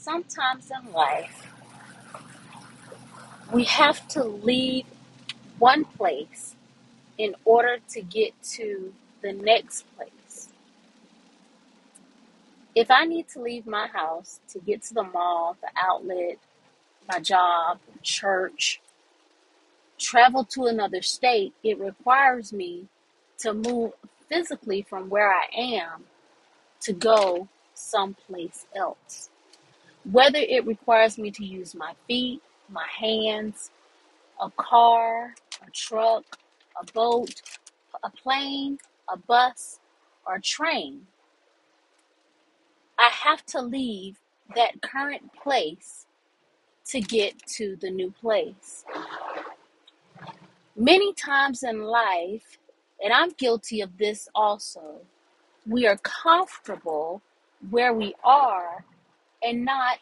sometimes in life, we have to leave one place in order to get to the next place. If I need to leave my house to get to the mall, the outlet, my job, church, travel to another state, it requires me to move physically from where I am to go someplace else. Whether it requires me to use my feet, my hands, a car, a truck, a boat, a plane, a bus, or a train, I have to leave that current place to get to the new place. Many times in life, and I'm guilty of this also, we are comfortable where we are and not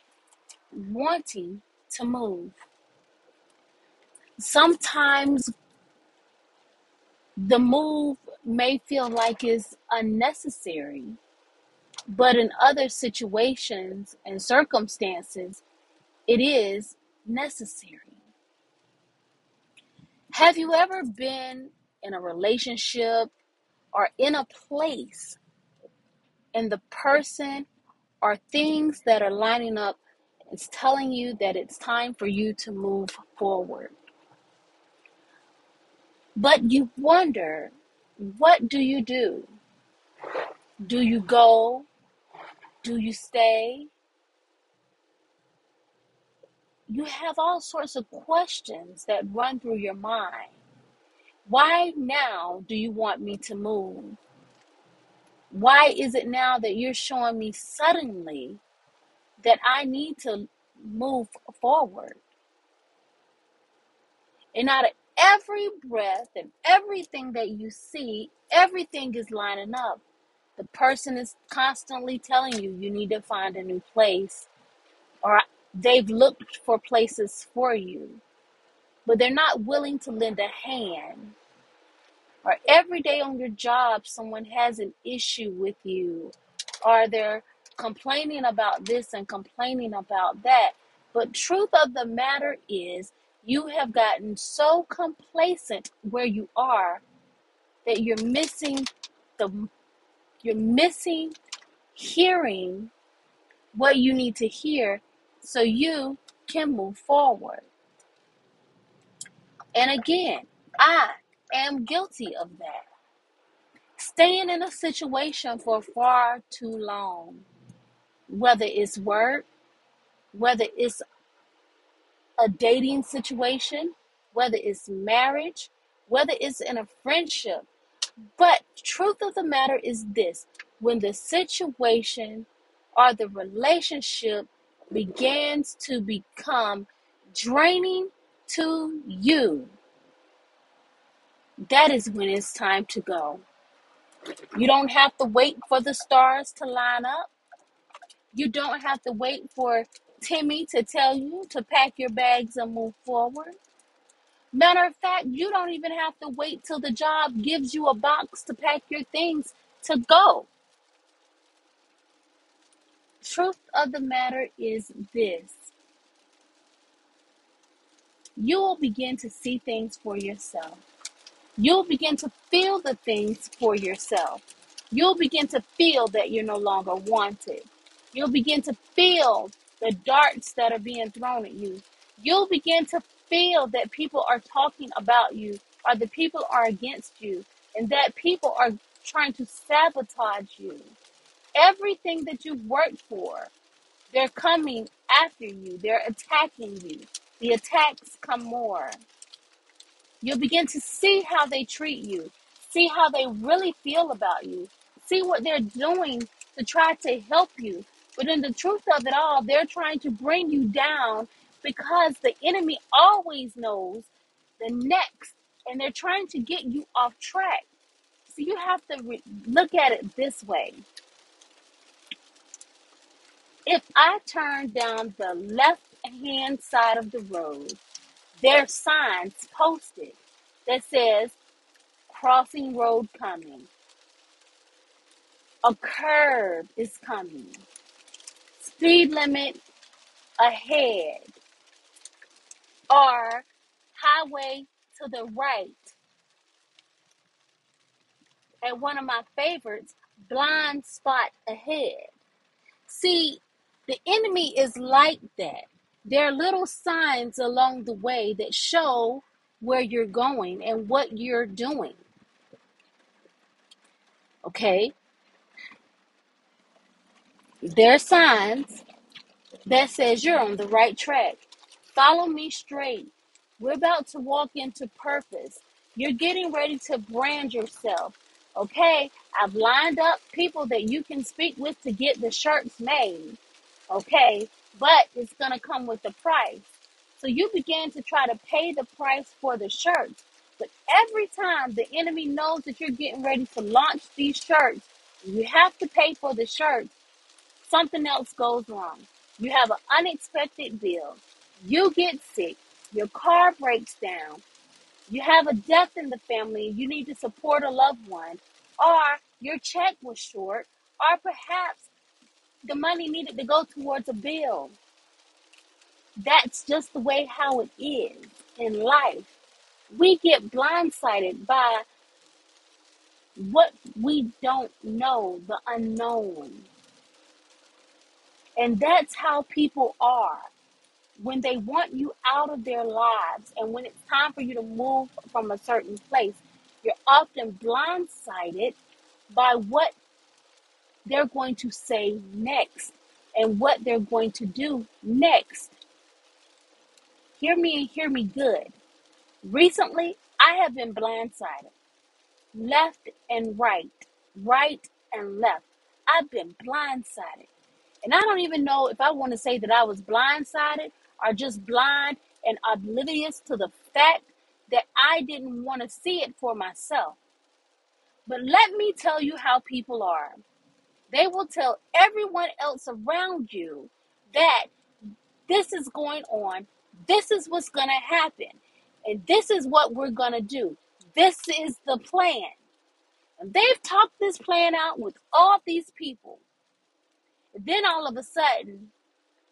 wanting to move. Sometimes the move may feel like it's unnecessary, but in other situations and circumstances, it is necessary. Have you ever been in a relationship or in a place and the person or things that are lining up It's telling you that it's time for you to move forward? But you wonder, what do you do? Do you go? Do you stay? You have all sorts of questions that run through your mind. Why now do you want me to move? Why is it now that you're showing me suddenly that I need to move forward? And out of every breath and everything that you see, everything is lining up. The person is constantly telling you you need to find a new place, or they've looked for places for you, but they're not willing to lend a hand. Or every day on your job, someone has an issue with you, or they're complaining about this and complaining about that. But truth of the matter is, you have gotten so complacent where you are that you're missing the you're missing hearing what you need to hear so you can move forward. And again, I am guilty of that. Staying in a situation for far too long, whether it's work, whether it's a dating situation, whether it's marriage, whether it's in a friendship. But truth of the matter is this when the situation or the relationship begins to become draining to you, that is when it's time to go. You don't have to wait for the stars to line up. You don't have to wait for Timmy to tell you to pack your bags and move forward. Matter of fact, you don't even have to wait till the job gives you a box to pack your things to go. Truth of the matter is this you will begin to see things for yourself. You'll begin to feel the things for yourself. You'll begin to feel that you're no longer wanted. You'll begin to feel the darts that are being thrown at you. You'll begin to feel that people are talking about you or the people are against you and that people are trying to sabotage you. Everything that you've worked for, they're coming after you, they're attacking you. The attacks come more. You'll begin to see how they treat you, see how they really feel about you, see what they're doing to try to help you. But in the truth of it all, they're trying to bring you down because the enemy always knows the next, and they're trying to get you off track. So you have to re- look at it this way. If I turn down the left hand side of the road, there's signs posted that says crossing road coming. A curb is coming. Speed limit ahead or highway to the right. And one of my favorites, blind spot ahead. See, the enemy is like that. There are little signs along the way that show where you're going and what you're doing. Okay? There are signs that says you're on the right track. Follow me straight. We're about to walk into purpose. You're getting ready to brand yourself. Okay, I've lined up people that you can speak with to get the shirts made. Okay, but it's going to come with a price. So you begin to try to pay the price for the shirts. But every time the enemy knows that you're getting ready to launch these shirts, you have to pay for the shirts something else goes wrong. You have an unexpected bill. You get sick. Your car breaks down. You have a death in the family. You need to support a loved one. Or your check was short. Or perhaps the money needed to go towards a bill. That's just the way how it is in life. We get blindsided by what we don't know, the unknown. And that's how people are. When they want you out of their lives and when it's time for you to move from a certain place, you're often blindsided by what they're going to say next and what they're going to do next. Hear me and hear me good. Recently, I have been blindsided, left and right, right and left. I've been blindsided. And I don't even know if I want to say that I was blindsided or just blind and oblivious to the fact that I didn't want to see it for myself. But let me tell you how people are. They will tell everyone else around you that this is going on, this is what's going to happen, and this is what we're going to do. This is the plan. And they've talked this plan out with all these people. And then all of a sudden,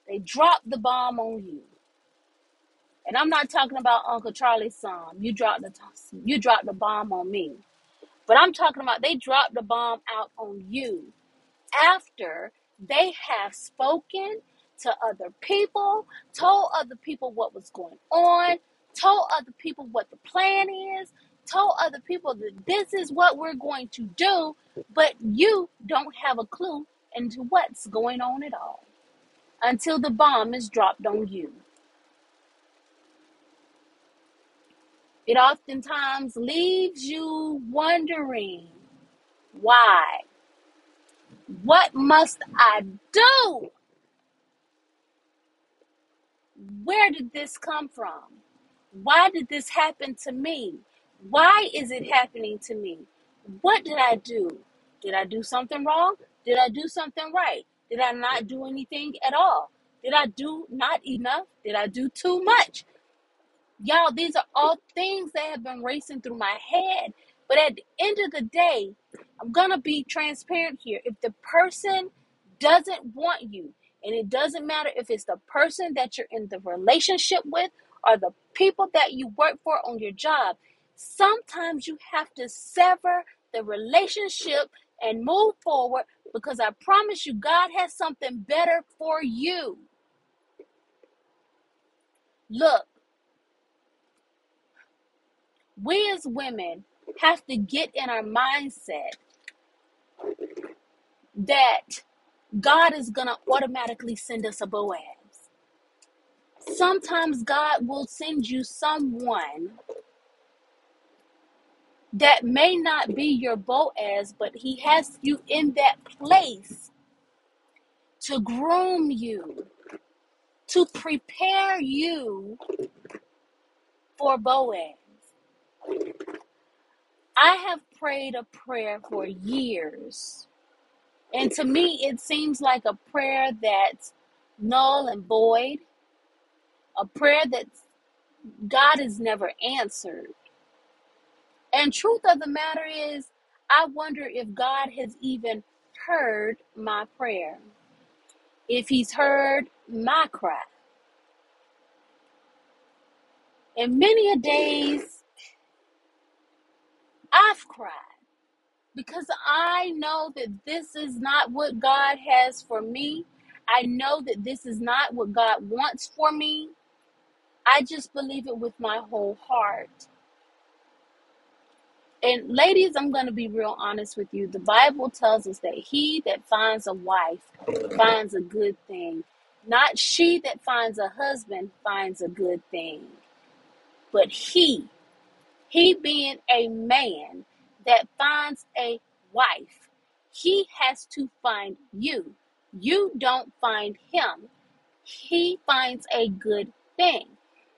they drop the bomb on you. And I'm not talking about Uncle Charlie's song. You dropped the you dropped the bomb on me. But I'm talking about they dropped the bomb out on you after they have spoken to other people, told other people what was going on, told other people what the plan is, told other people that this is what we're going to do, but you don't have a clue into what's going on at all until the bomb is dropped on you. It oftentimes leaves you wondering why. What must I do? Where did this come from? Why did this happen to me? Why is it happening to me? What did I do? Did I do something wrong? Did I do something right? Did I not do anything at all? Did I do not enough? Did I do too much? Y'all, these are all things that have been racing through my head. But at the end of the day, I'm going to be transparent here. If the person doesn't want you, and it doesn't matter if it's the person that you're in the relationship with or the people that you work for on your job, sometimes you have to sever the relationship and move forward because I promise you, God has something better for you. Look, we as women have to get in our mindset that God is going to automatically send us a Boaz. Sometimes God will send you someone that may not be your Boaz, but He has you in that place to groom you, to prepare you for Boaz. I have prayed a prayer for years. And to me, it seems like a prayer that's null and void, a prayer that God has never answered. And truth of the matter is, I wonder if God has even heard my prayer, if He's heard my cry. And many a days I've cried because I know that this is not what God has for me. I know that this is not what God wants for me. I just believe it with my whole heart. And ladies, I'm going to be real honest with you. The Bible tells us that he that finds a wife finds a good thing. Not she that finds a husband finds a good thing, but he, he being a man that finds a wife, he has to find you. You don't find him. He finds a good thing.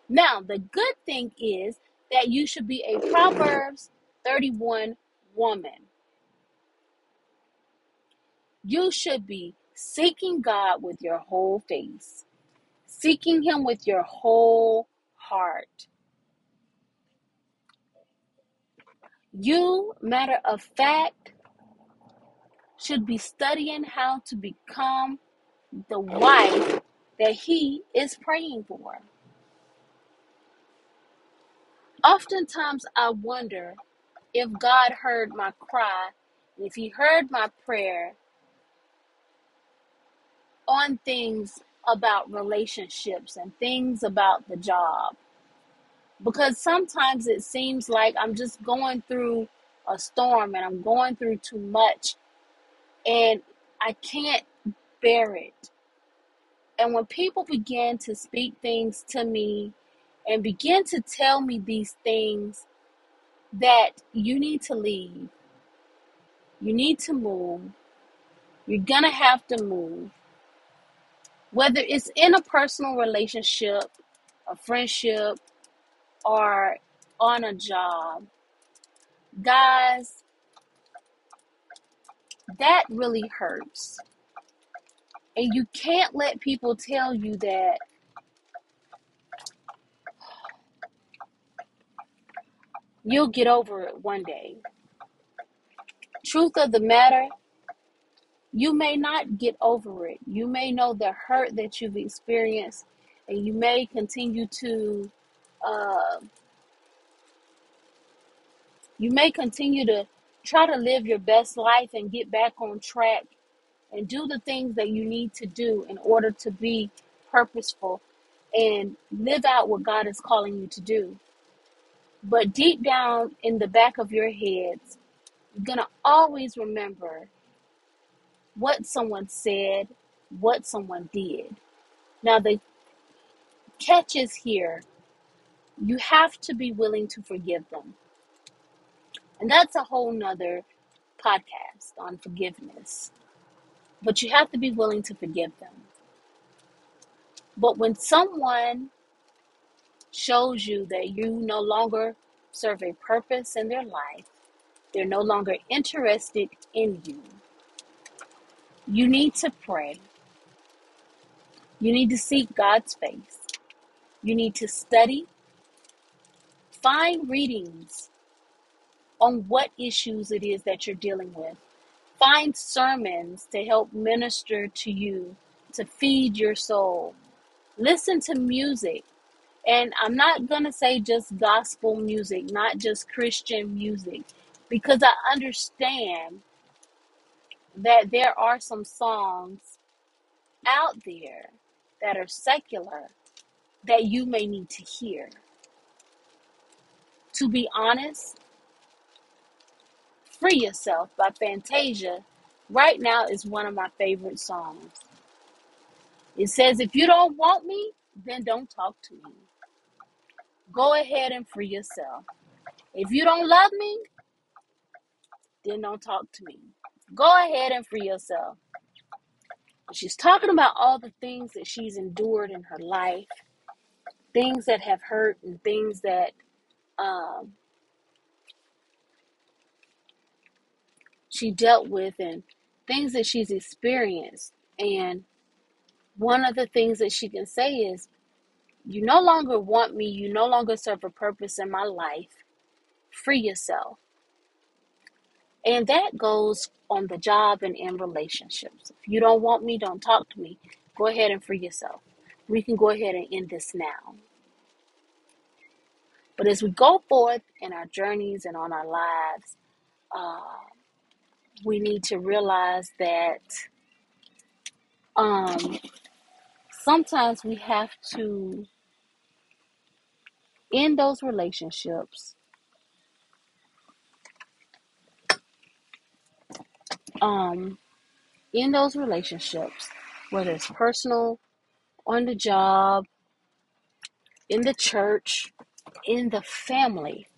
Now, the good thing is that you should be a Proverbs 31 woman. You should be seeking God with your whole face, seeking Him with your whole heart. You, matter of fact, should be studying how to become the wife that He is praying for. Oftentimes, I wonder if God heard my cry, if He heard my prayer on things about relationships and things about the job. Because sometimes it seems like I'm just going through a storm and I'm going through too much and I can't bear it. And when people begin to speak things to me and begin to tell me these things that you need to leave, you need to move, you're gonna have to move, whether it's in a personal relationship, a friendship, or on a job, guys, that really hurts. And you can't let people tell you that you'll get over it one day. Truth of the matter, you may not get over it. You may know the hurt that you've experienced, and you may continue to, uh, you may continue to try to live your best life and get back on track and do the things that you need to do in order to be purposeful and live out what God is calling you to do. But deep down in the back of your heads, you're going to always remember what someone said, what someone did. Now, the catch is here you have to be willing to forgive them. And that's a whole nother podcast on forgiveness. But you have to be willing to forgive them. But when someone shows you that you no longer serve a purpose in their life, they're no longer interested in you, you need to pray. You need to seek God's face. You need to study, find readings on what issues it is that you're dealing with. Find sermons to help minister to you, to feed your soul. Listen to music. And I'm not going to say just gospel music, not just Christian music, because I understand that there are some songs out there that are secular that you may need to hear. To be honest, Free Yourself by Fantasia right now is one of my favorite songs. It says, if you don't want me, then don't talk to me. Go ahead and free yourself. If you don't love me, then don't talk to me. Go ahead and free yourself. She's talking about all the things that she's endured in her life, things that have hurt and things that um, she dealt with and things that she's experienced. And one of the things that she can say is, You no longer want me, you no longer serve a purpose in my life. Free yourself. And that goes on the job and in relationships. If you don't want me, don't talk to me. Go ahead and free yourself. We can go ahead and end this now. But as we go forth in our journeys and on our lives, uh, we need to realize that um, sometimes we have to end those relationships, um, in those relationships, whether it's personal, on the job, in the church, in the family,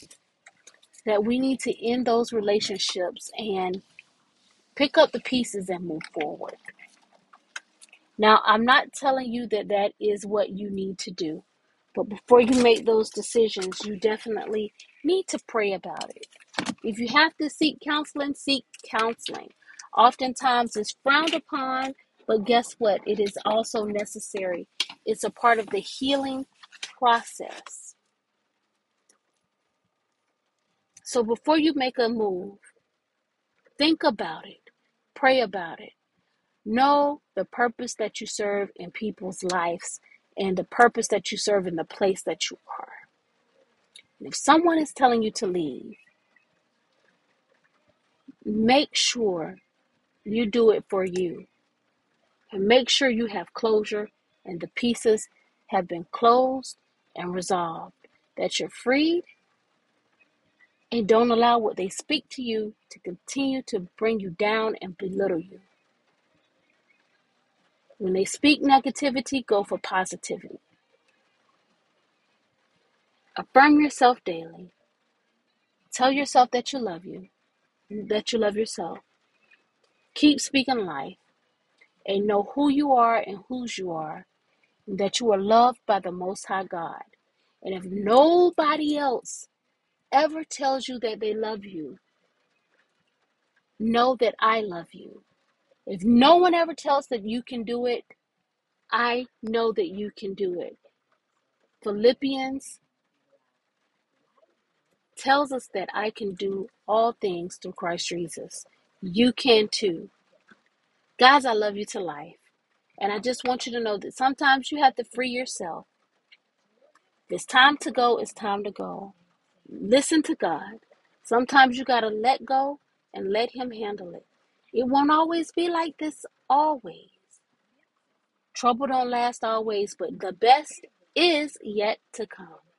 that we need to end those relationships and pick up the pieces and move forward. Now, I'm not telling you that that is what you need to do, but before you make those decisions, you definitely need to pray about it. If you have to seek counseling, seek counseling. Oftentimes it's frowned upon, but guess what? It is also necessary. It's a part of the healing process. So before you make a move, think about it, pray about it. Know the purpose that you serve in people's lives and the purpose that you serve in the place that you are. And if someone is telling you to leave, make sure you do it for you. And make sure you have closure and the pieces have been closed and resolved. That you're freed and don't allow what they speak to you to continue to bring you down and belittle you. When they speak negativity, go for positivity. Affirm yourself daily. Tell yourself that you love you, that you love yourself. Keep speaking life and know who you are and whose you are, and that you are loved by the Most High God. And if nobody else ever tells you that they love you, know that I love you. If no one ever tells that you can do it, I know that you can do it. Philippians tells us that I can do all things through Christ Jesus. You can too. Guys, I love you to life. And I just want you to know that sometimes you have to free yourself. It's time to go, it's time to go. Listen to God. Sometimes you got to let go and let Him handle it. It won't always be like this, always. Trouble don't last always, but the best is yet to come.